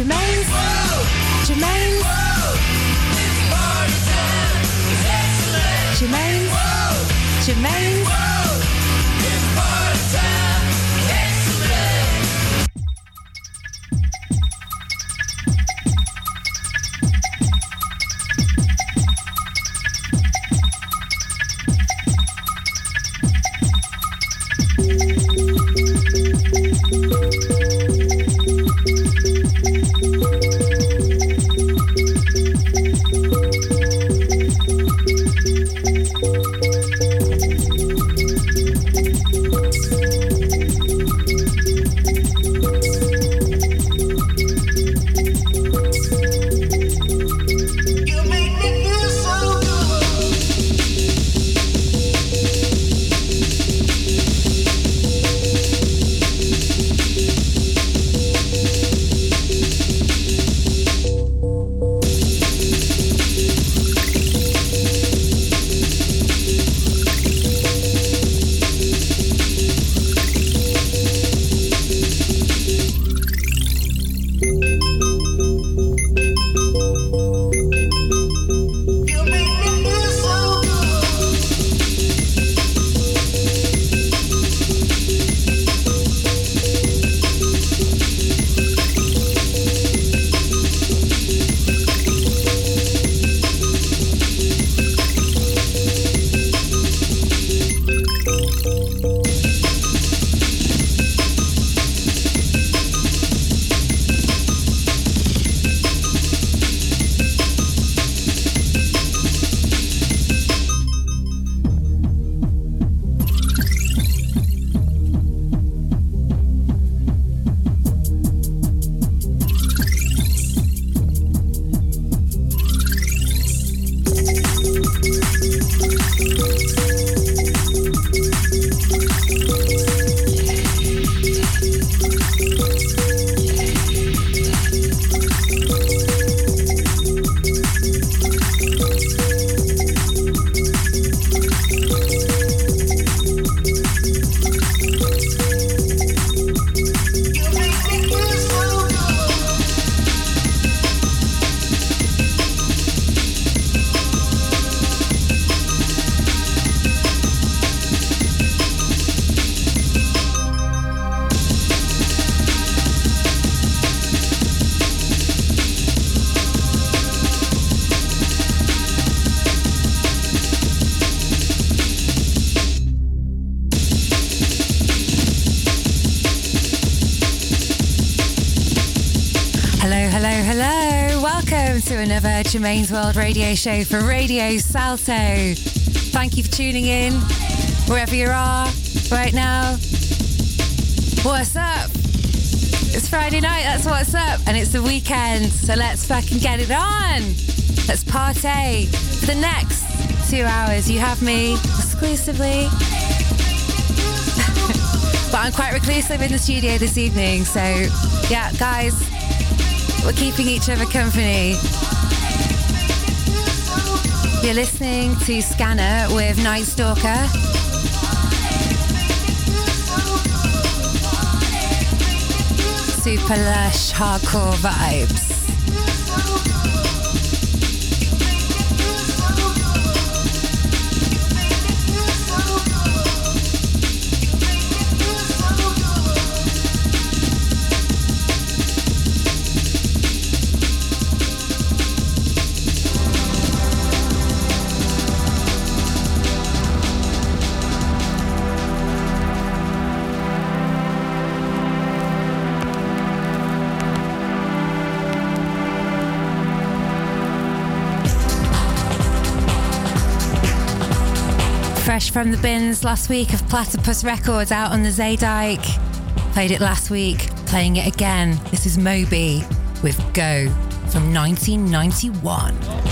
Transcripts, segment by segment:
Germaine's. Germaine's. Germaine's. Germaine's. another Germaine's World radio show for Radio Salto. Thank you for tuning in, wherever you are right now. What's up? It's Friday night, that's what's up, and it's the weekend, so let's fucking get it on. Let's party for the next two hours. You have me exclusively. but I'm quite reclusive in the studio this evening, so yeah, guys, we're keeping each other company. You're listening to Scanner with Night Stalker. Super lush hardcore vibes. Fresh from the bins last week of Platypus Records out on the Zeedijk. Played it last week, playing it again. This is Moby with Go from 1991.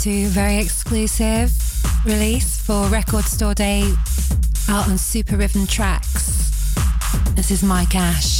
To very exclusive release for Record Store Day out on Super Riven Tracks. This is Mike Ash.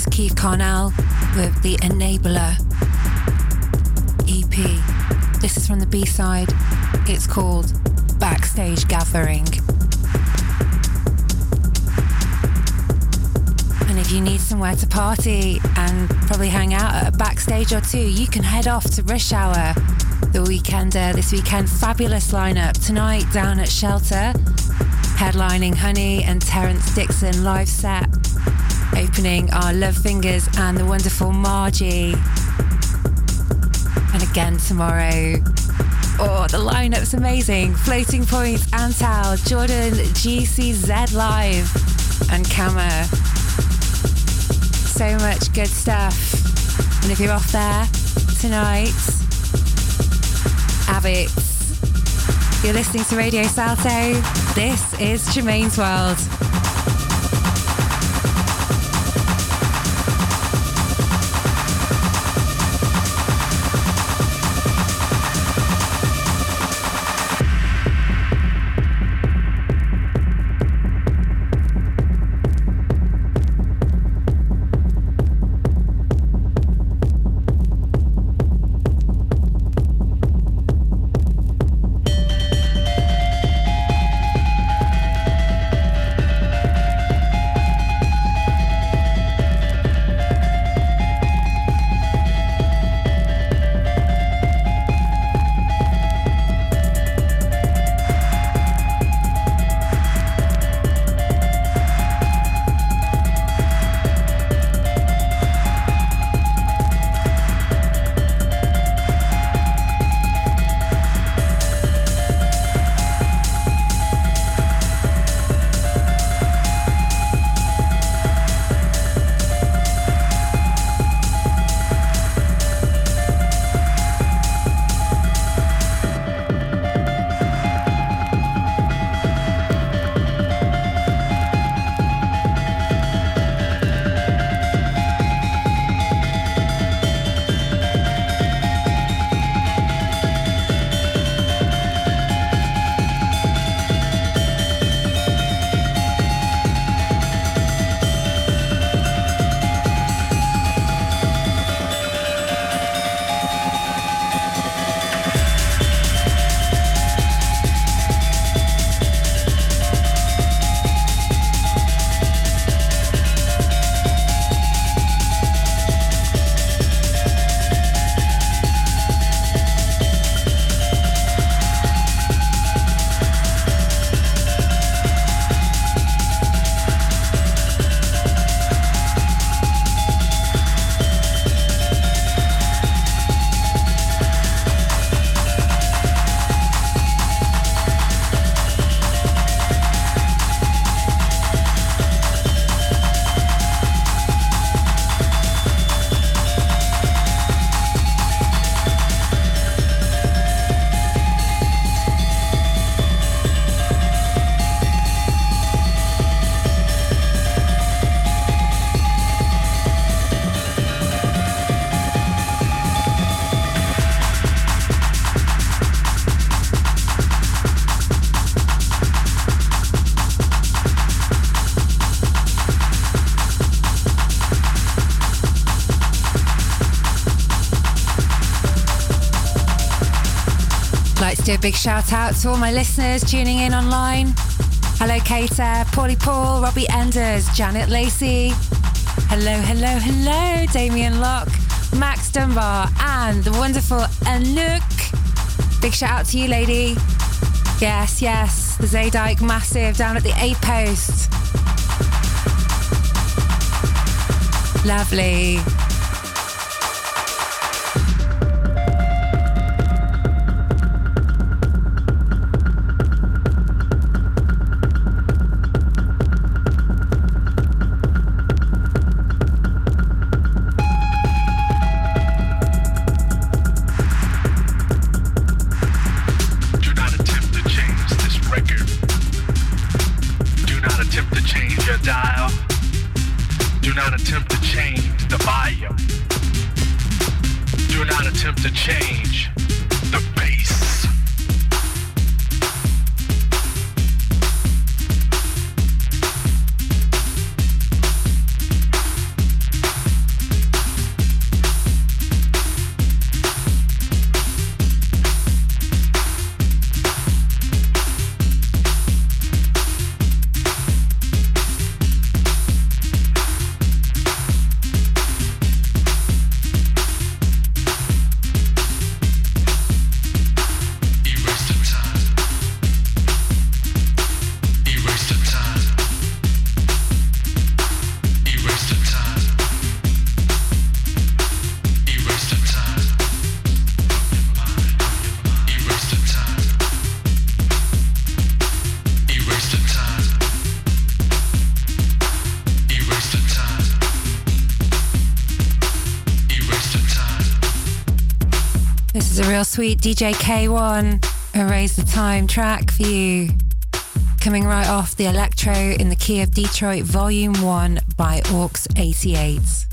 Is Keith Carnell with the Enabler EP. This is from the B side. It's called Backstage Gathering. And if you need somewhere to party and probably hang out at a backstage or two, you can head off to Rush Hour the weekend. Uh, this weekend, fabulous lineup tonight down at Shelter, headlining Honey and Terrence Dixon live set opening are Love Fingers and the wonderful Margie. And again tomorrow. Oh, the lineup's amazing. Floating Points, Antal, Jordan, GCZ Live, and Kama. So much good stuff. And if you're off there tonight, have. You're listening to Radio Salto. This is Germaine's World. Do a big shout out to all my listeners tuning in online. Hello, Kater, Paulie Paul, Robbie Enders, Janet Lacey. Hello, hello, hello, Damien Locke, Max Dunbar, and the wonderful Anouk. Big shout out to you, lady. Yes, yes, the Zeedijk Massive down at the A Post. Lovely. Real sweet DJ K1 Erase the Time track for you. Coming right off the Electro in the Key of Detroit Volume 1 by Orcs 88.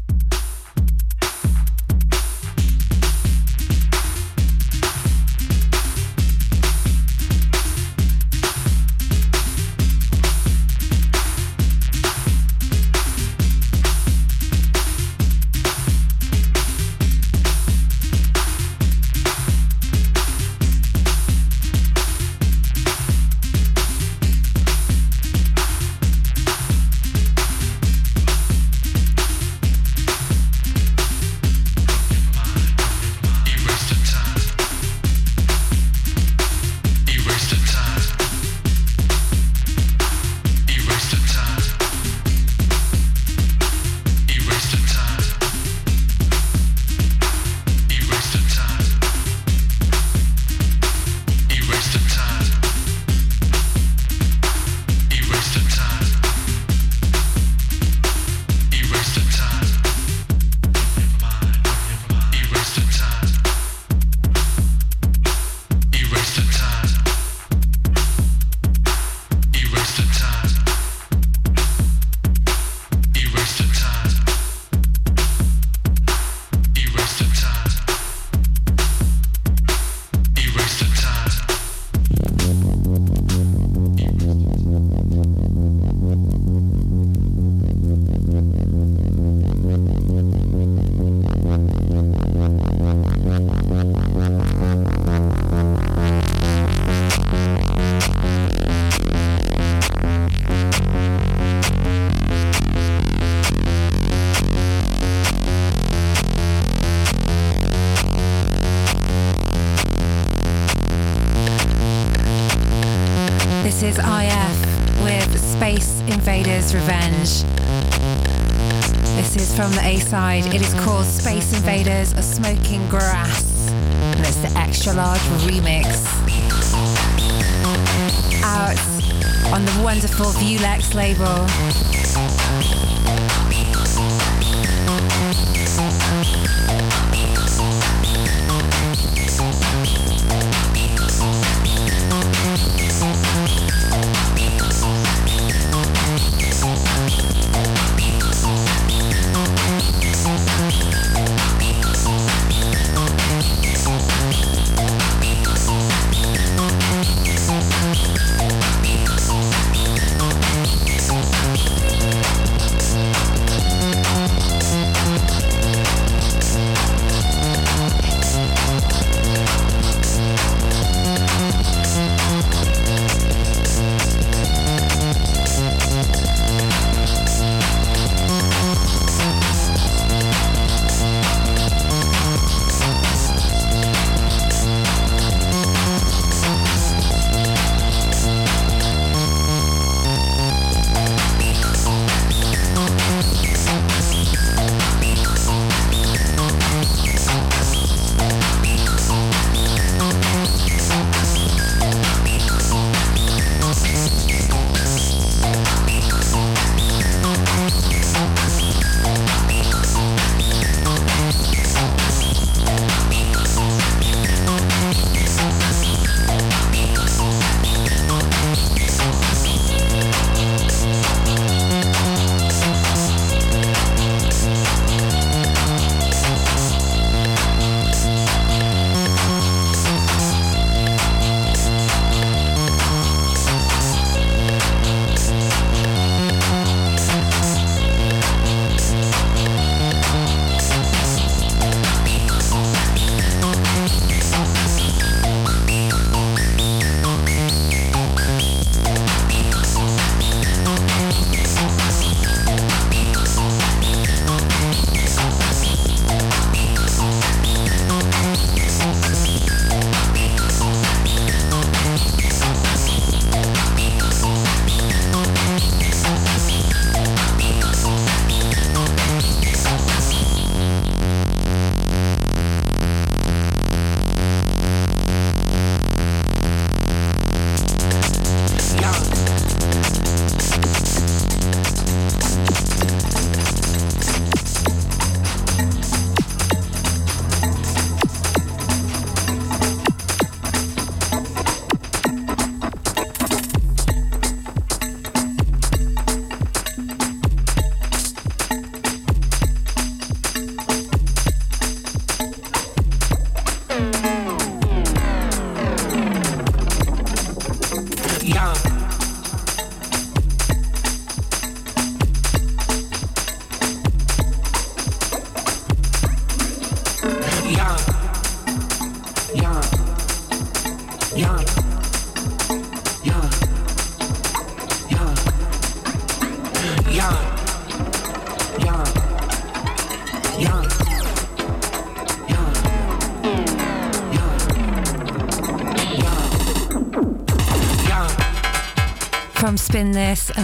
And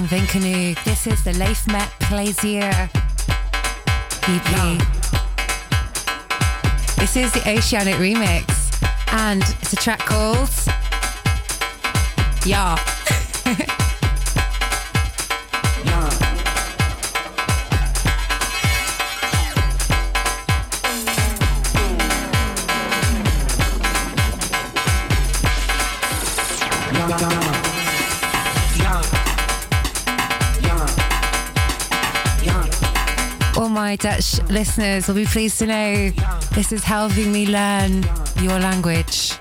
Vinkanu. This is the Leif Met Plaisir EP. This is the Oceanic remix, and it's a track called Yeah. My Dutch listeners will be pleased to know this is helping me learn your language.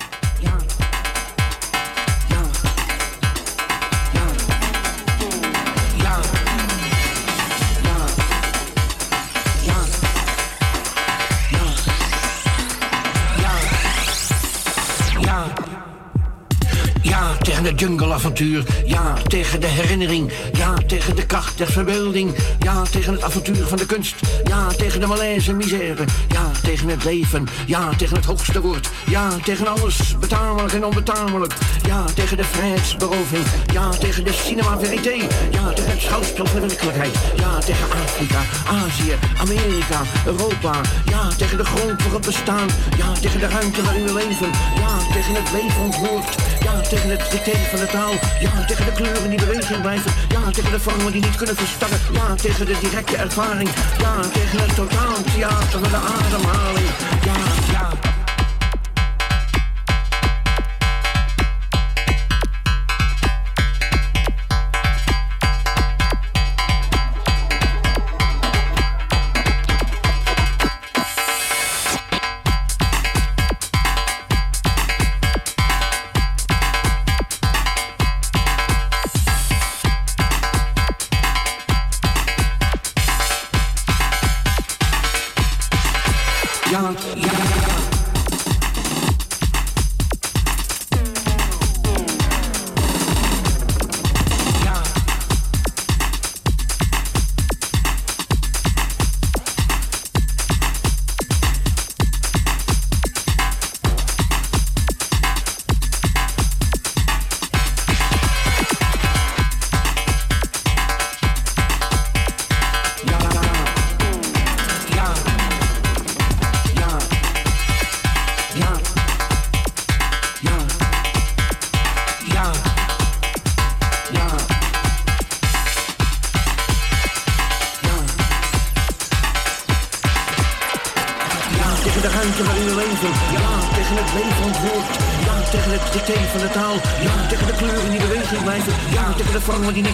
Jungleavontuur. Ja, tegen de herinnering. Ja, tegen de kracht der verbeelding. Ja, tegen het avontuur van de kunst. Ja, tegen de malaise misère. Ja, tegen het leven. Ja, tegen het hoogste woord. Ja, tegen alles betamelijk en onbetamelijk. Ja, tegen de vrijheidsberoving. Ja, tegen de cinema verité. Ja, tegen het schouwspel van de werkelijkheid. Ja, tegen Afrika, Azië, Amerika, Europa. Ja, tegen de grond voor het bestaan. Ja, tegen de ruimte waarin we leven. Ja, tegen het leven ontwoord. Tegen het dicté van de taal. Ja, tegen de kleuren die beweging blijven. Ja, tegen de vormen die niet kunnen verstarren. Ja, tegen de directe ervaring. Ja, tegen het totaal theater van de ademhaling. Ja, ja.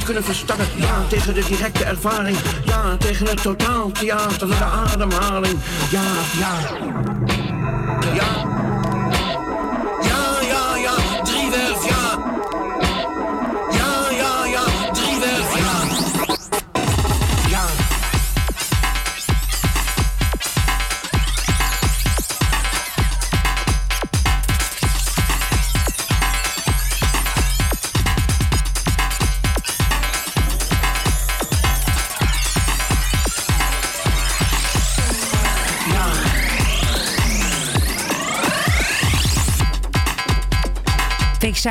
Kunnen. Ja, tegen de directe ervaring. Ja, tegen het totaal theater de ademhaling. Ja, ja. Ja.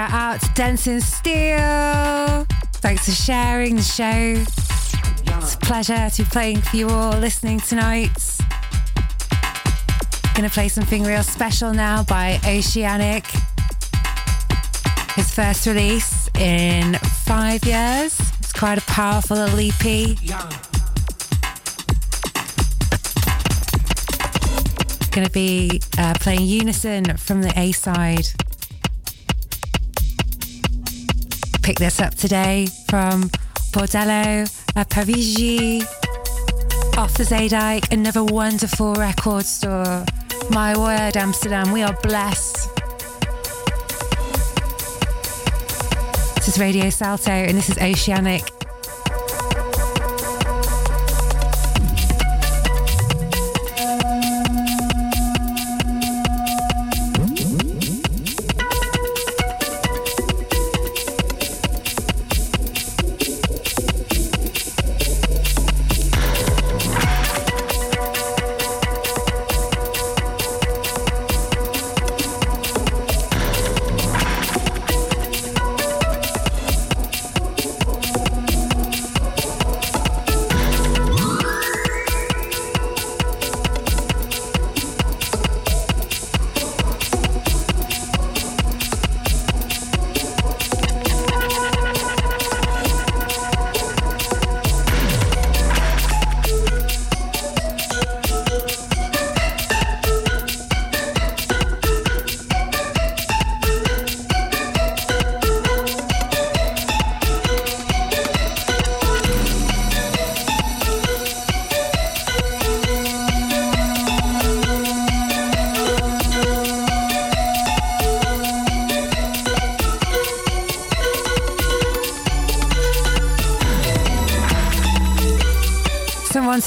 Shout out to Dancing Steel. Thanks for sharing the show. It's a pleasure to be playing for you all listening tonight. Gonna play something real special now by Oceanic. His first release in five years. It's quite a powerful little EP. Gonna be uh, playing Unison from the A side. Picked this up today from Bordello a Parigi off the Zeedijk, another wonderful record store. My word, Amsterdam, we are blessed. This is Radio Salto and this is Oceanic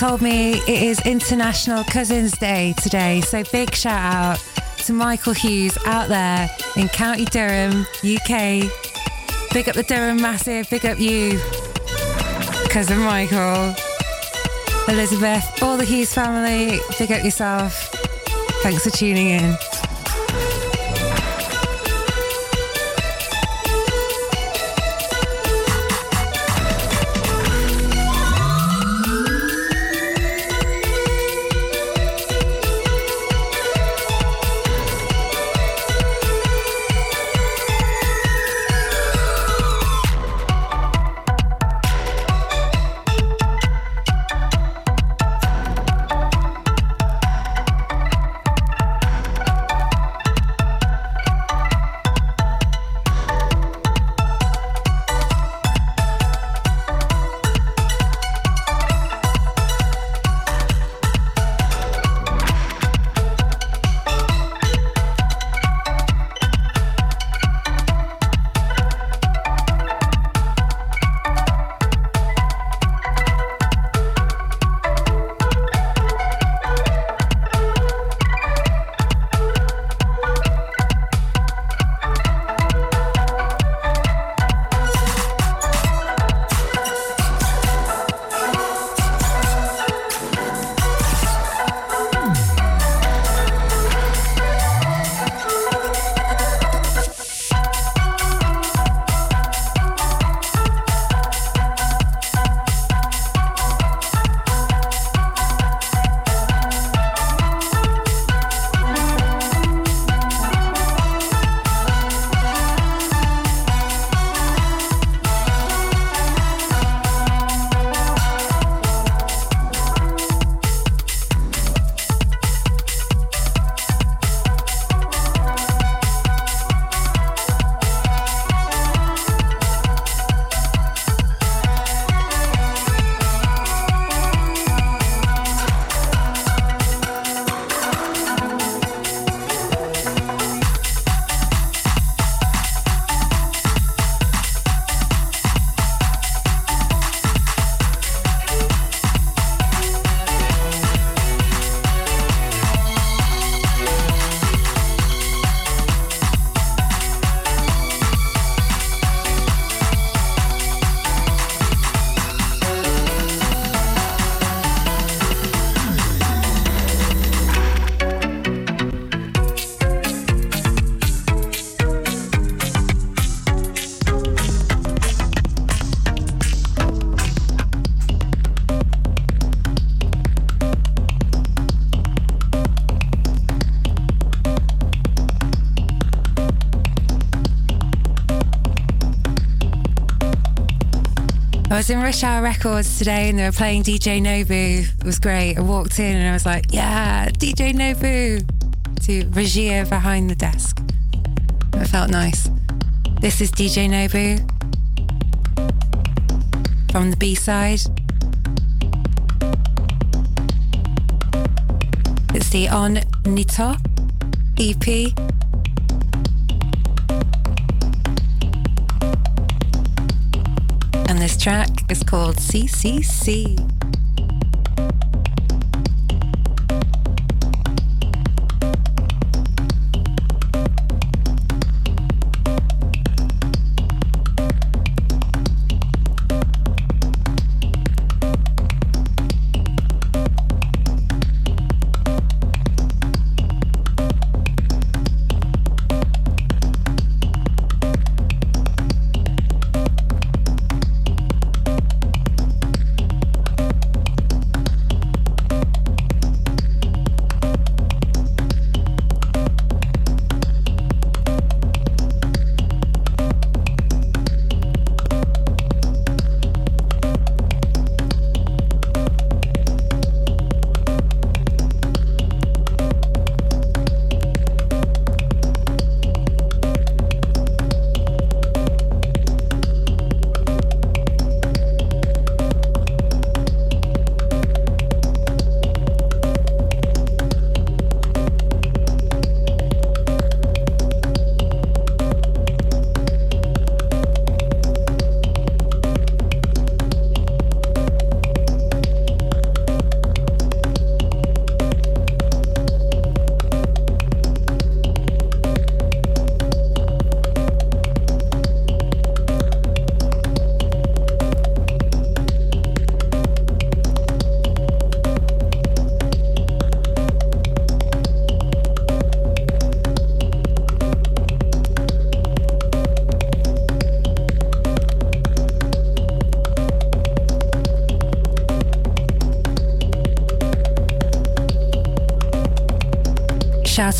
told me it is International Cousins Day today, so big shout out to Michael Hughes out there in County Durham, UK. Big up the Durham Massive, big up you, cousin Michael, Elizabeth, all the Hughes family, big up yourself. Thanks for tuning in. Was in Rush Hour Records today and they were playing DJ Nobu. It was great. I walked in and I was like, yeah, DJ Nobu to Regia behind the desk. It felt nice. This is DJ Nobu from the B side. It's the On Nito EP. Track is called CCC.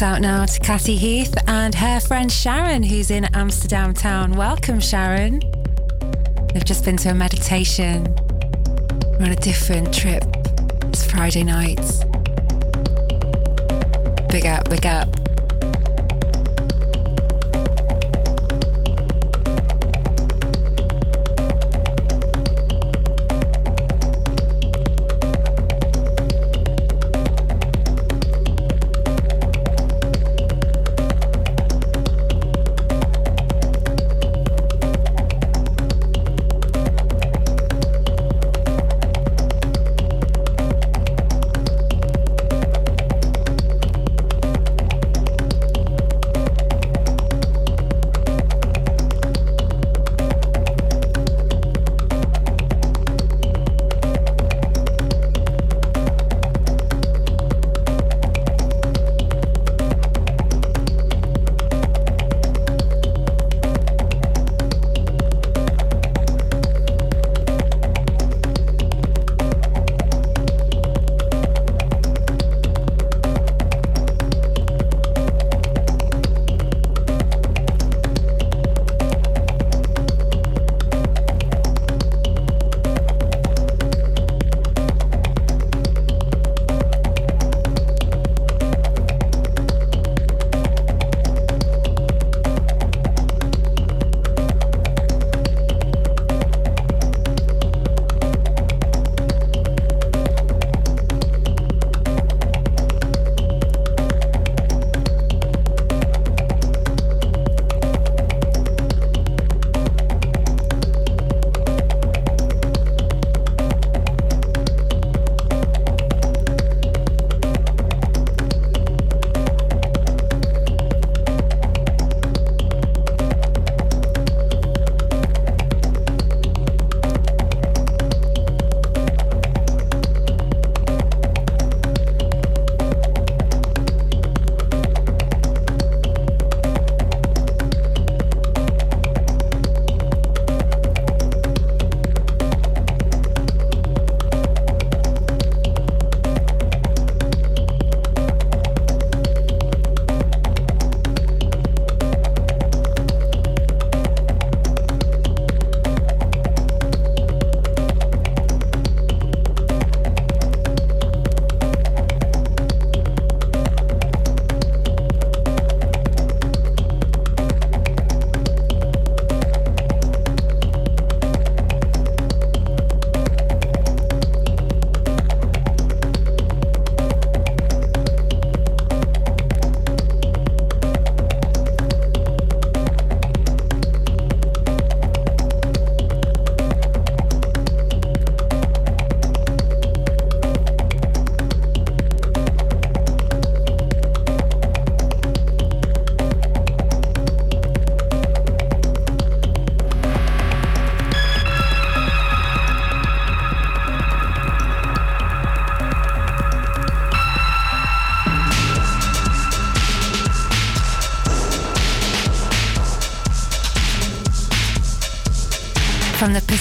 Shout out now to Cathy Heath and her friend Sharon, who's in Amsterdam town. Welcome, Sharon. They've just been to a meditation. We're on a different trip. It's Friday night. Big up, big up.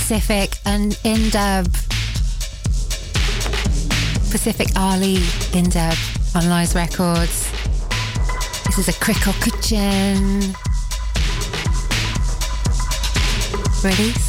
Pacific and Indub. Pacific Ali Indub on Lies Records. This is a Crickle Kitchen release.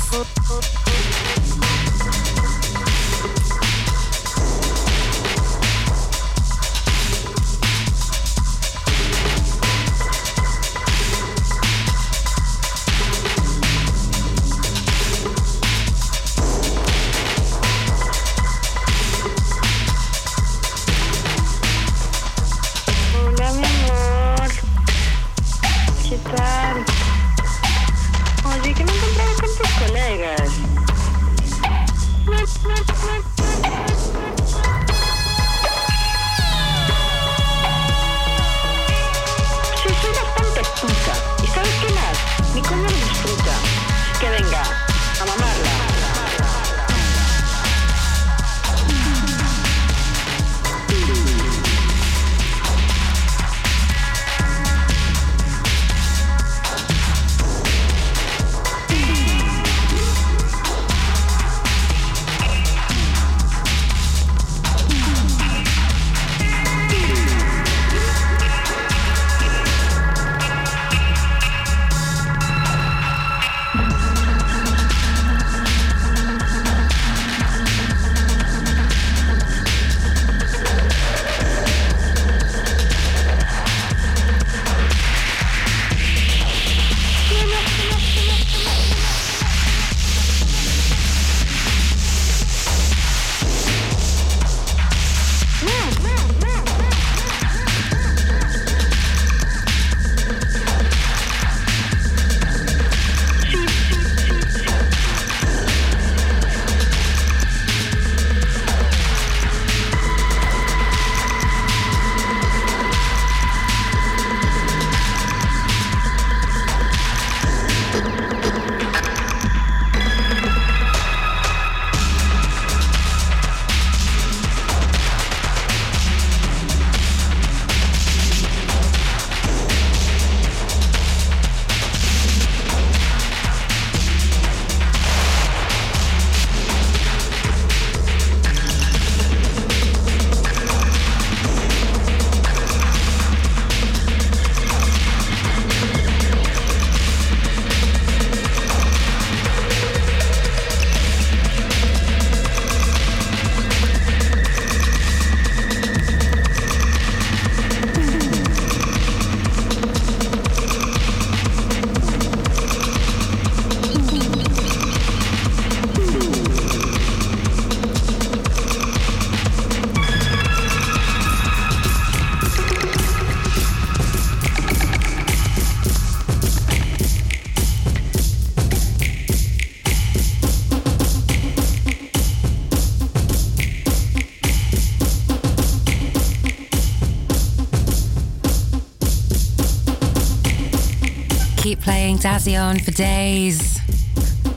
Playing Dazion for days.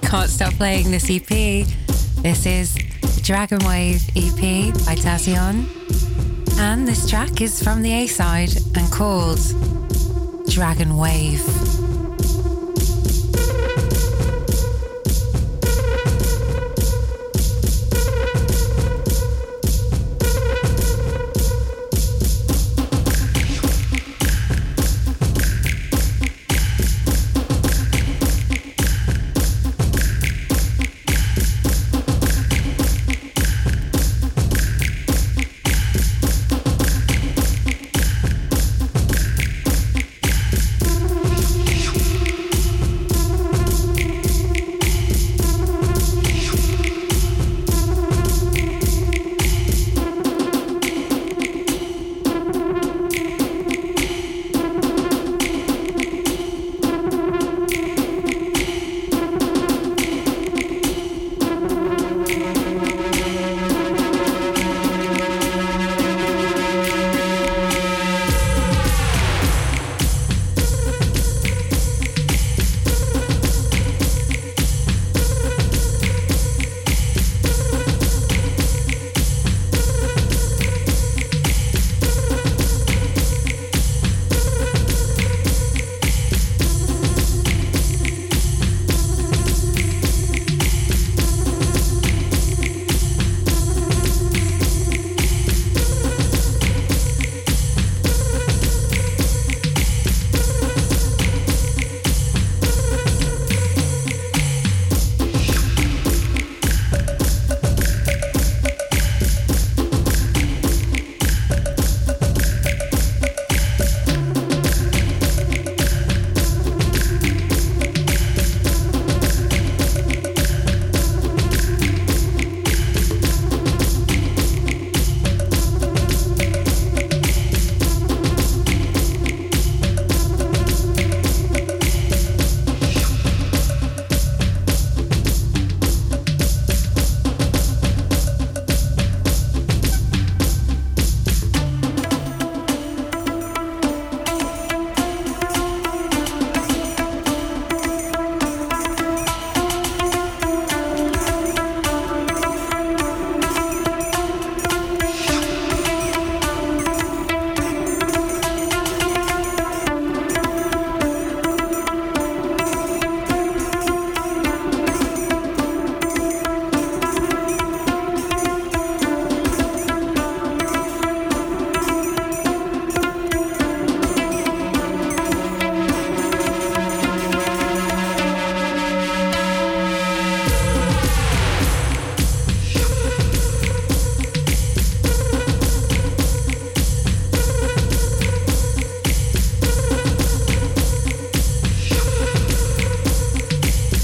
Can't stop playing this EP. This is Dragon Wave EP by Dazion. And this track is from the A side and called Dragon Wave.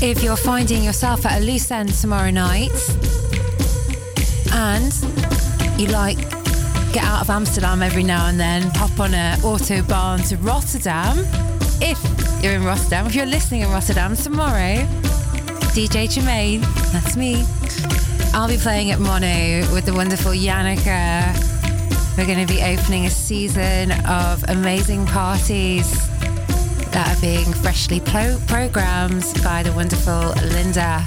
If you're finding yourself at a loose end tomorrow night and you like get out of Amsterdam every now and then, pop on a autobahn to Rotterdam. If you're in Rotterdam, if you're listening in Rotterdam tomorrow, DJ Germaine, that's me. I'll be playing at Mono with the wonderful Yannicka. We're going to be opening a season of amazing parties that are being freshly pro- programmed by the wonderful Linda.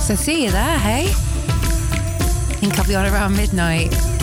So see you there, hey? I think I'll be on around midnight.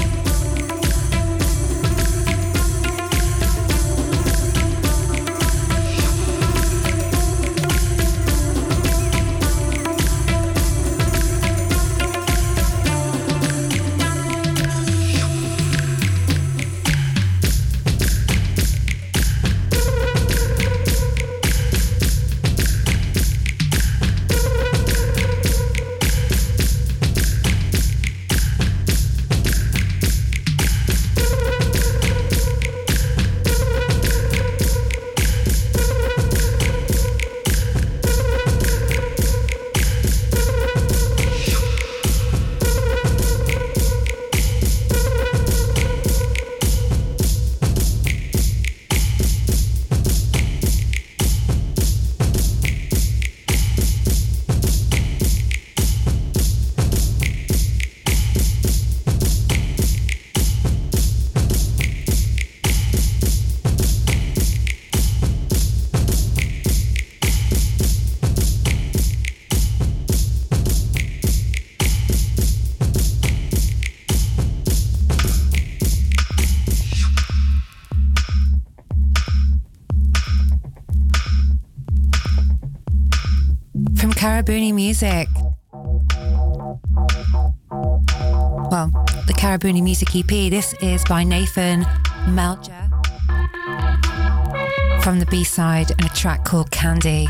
Karabuni music. Well, the Karabuni music EP. This is by Nathan Melcher from the B side and a track called Candy.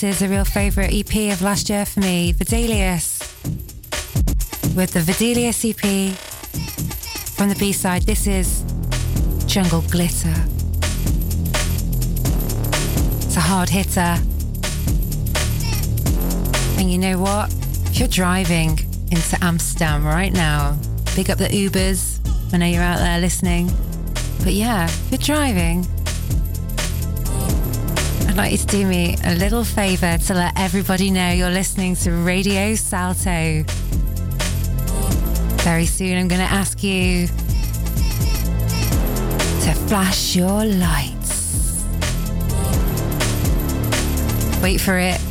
This is a real favourite EP of last year for me, Videlius. With the Videlius EP from the B side, this is Jungle Glitter. It's a hard hitter. And you know what? If you're driving into Amsterdam right now, pick up the Ubers. I know you're out there listening. But yeah, if you're driving, You to do me a little favour to let everybody know you're listening to Radio Salto. Very soon, I'm going to ask you to flash your lights. Wait for it.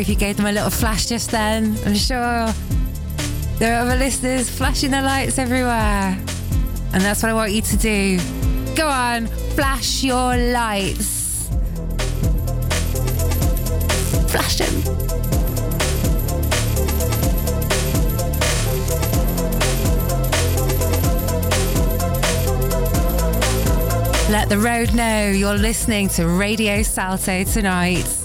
If you gave them a little flash just then. I'm sure there are other listeners flashing their lights everywhere. And that's what I want you to do. Go on, flash your lights. Flash them. Let the road know you're listening to Radio Salto tonight.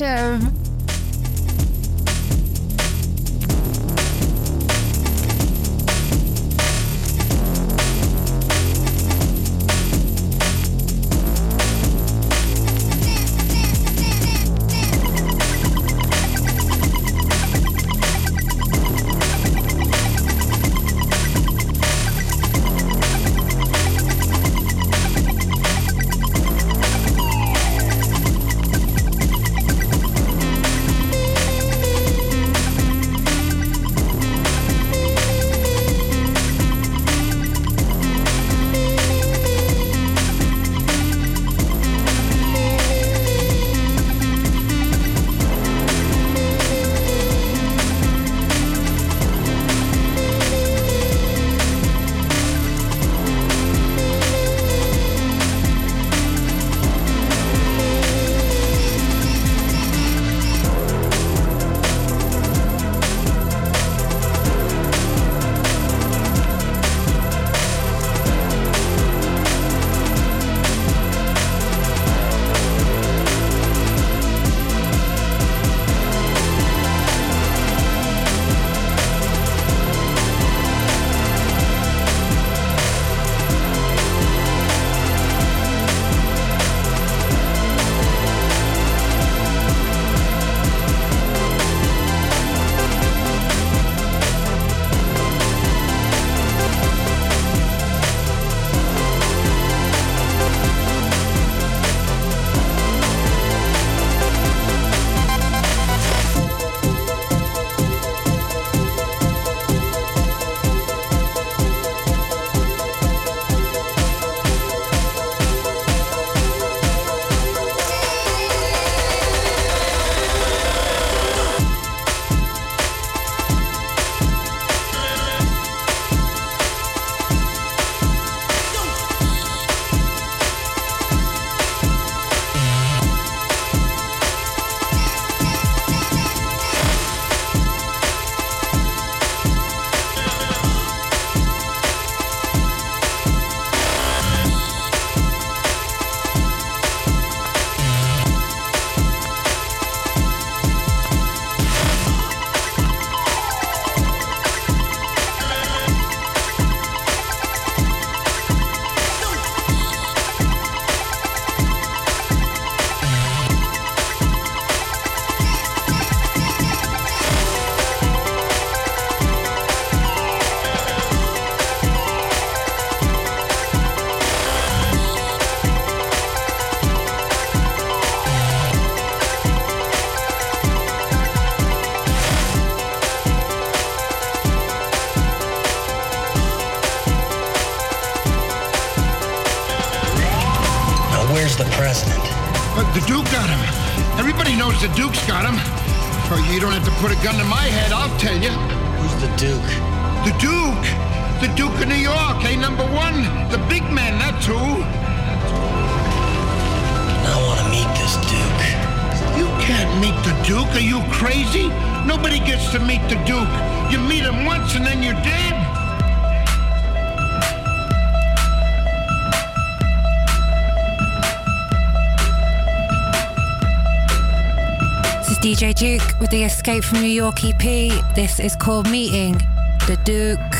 Flash Escape from New York EP. This is called Meeting the Duke.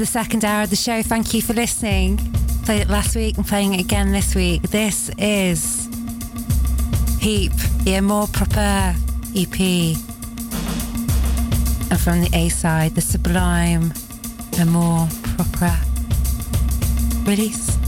The second hour of the show. Thank you for listening. Played it last week and playing it again this week. This is Heap, the More Proper EP. And from the A side, the Sublime, the More Proper release.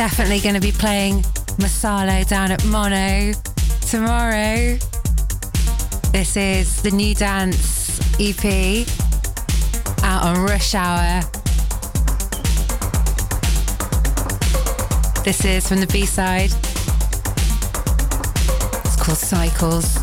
Definitely going to be playing Masalo down at Mono tomorrow. This is the new dance EP out on Rush Hour. This is from the B side. It's called Cycles.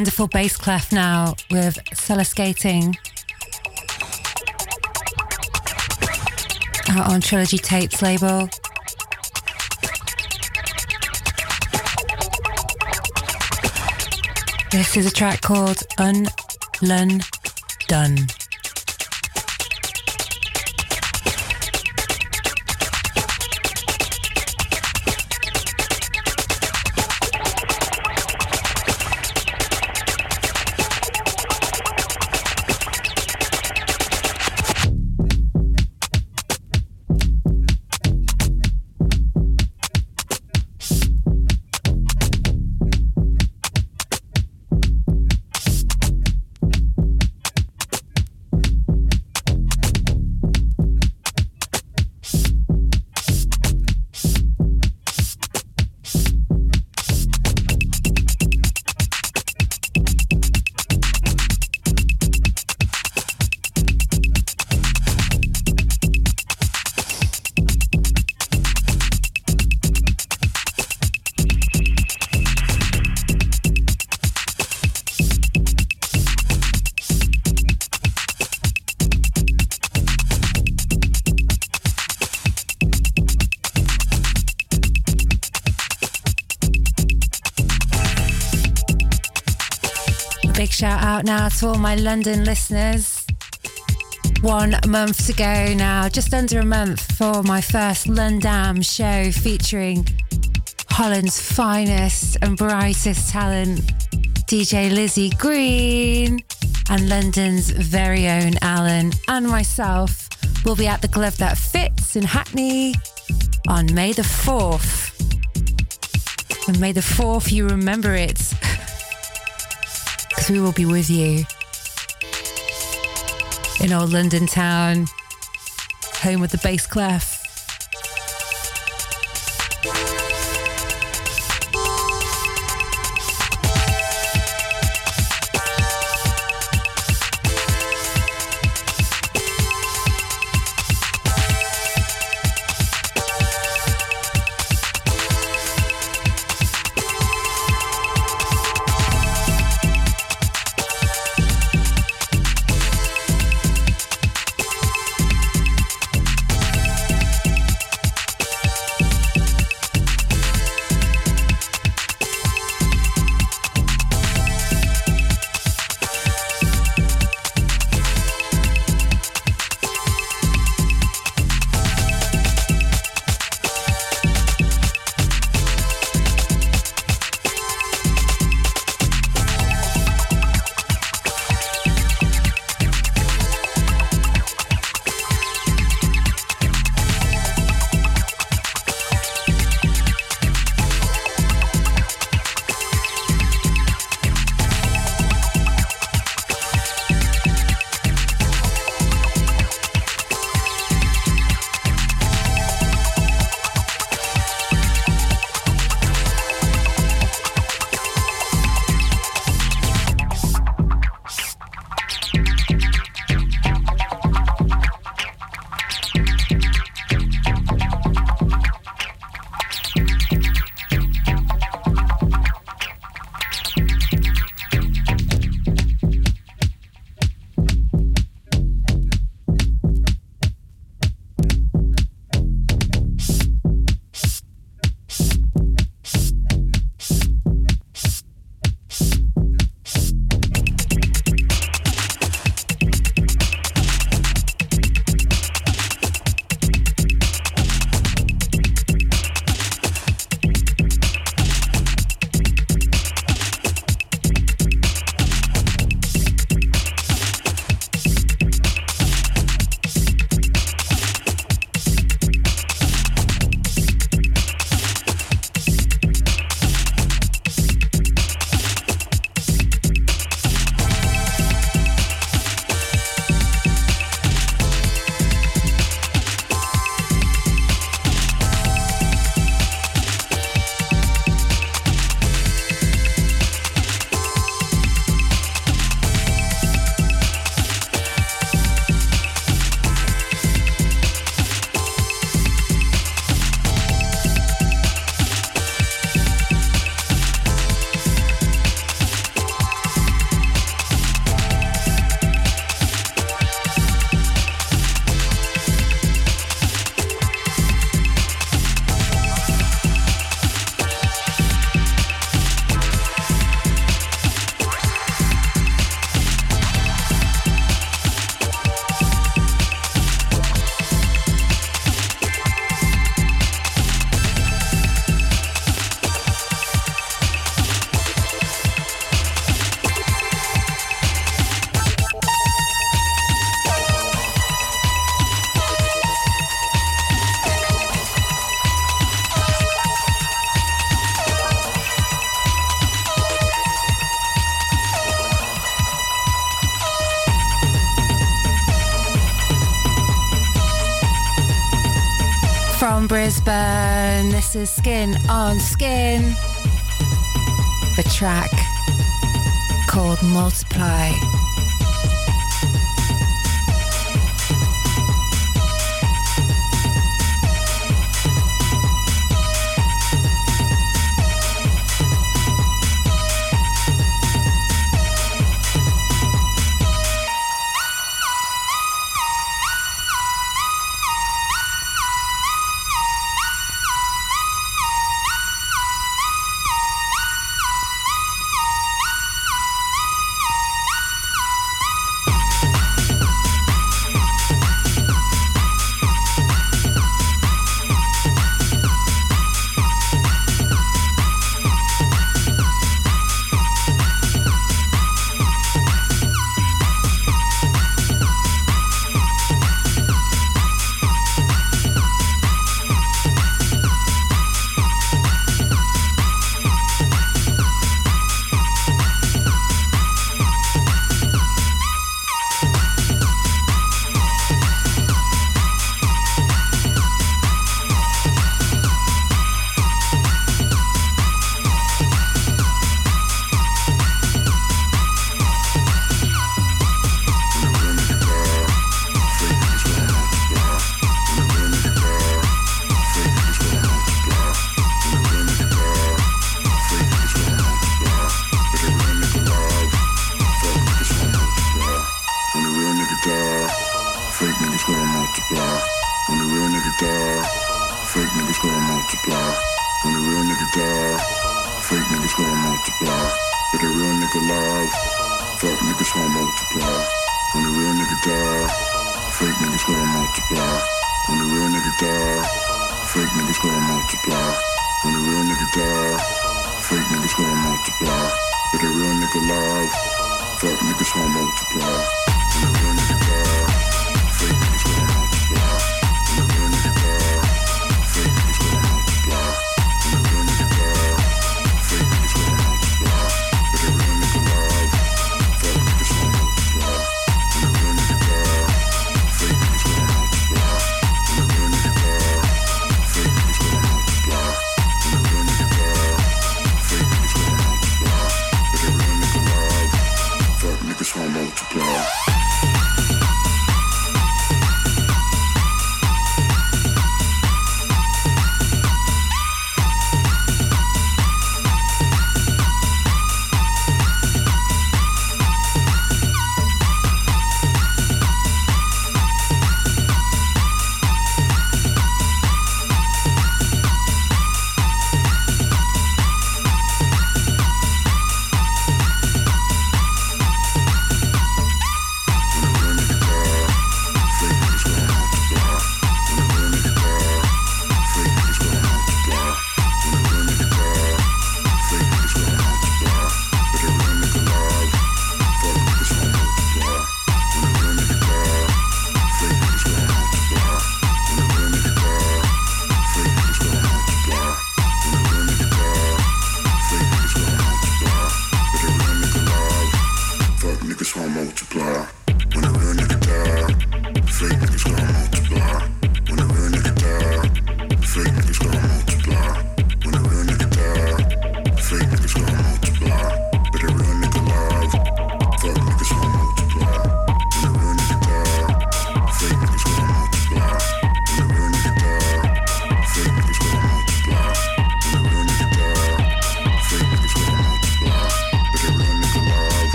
Wonderful bass clef now with Cellar Skating. Out on Trilogy Tapes label. This is a track called Unlun Done. Out now to all my London listeners. One month to go now, just under a month for my first Londam show featuring Holland's finest and brightest talent, DJ Lizzie Green, and London's very own Alan, and myself will be at the Glove That Fits in Hackney on May the 4th. And May the 4th, you remember it we will be with you in old London town, home with the bass clef. Skin on Skin. The track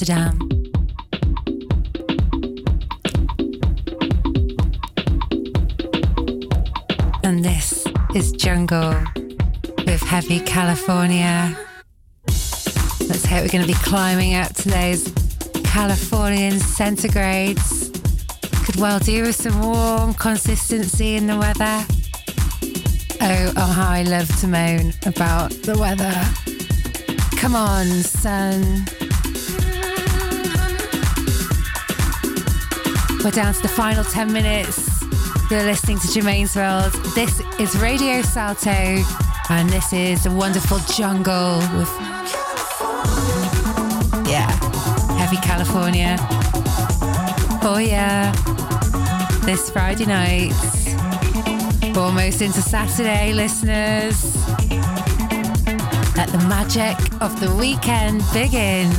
Amsterdam. And this is Jungle with Heavy California. Let's hope we're going to be climbing up to those Californian centigrades. Could well do with some warm consistency in the weather. Oh, oh, how I love to moan about the weather. Come on, sun. We're down to the final 10 minutes. You're listening to Germaine's World. This is Radio Salto, and this is a wonderful jungle with, yeah, heavy California. Oh, yeah. This Friday night. Almost into Saturday, listeners. Let the magic of the weekend begin.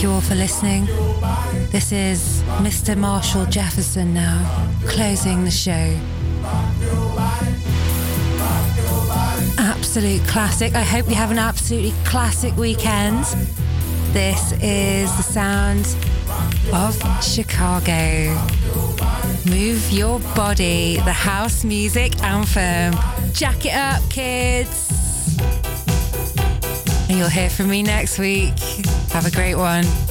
Thank you all for listening. This is Mr. Marshall Jefferson now, closing the show. Absolute classic. I hope you have an absolutely classic weekend. This is the sound of Chicago. Move your body, the house music anthem. Jack it up, kids. And you'll hear from me next week. Have a great one.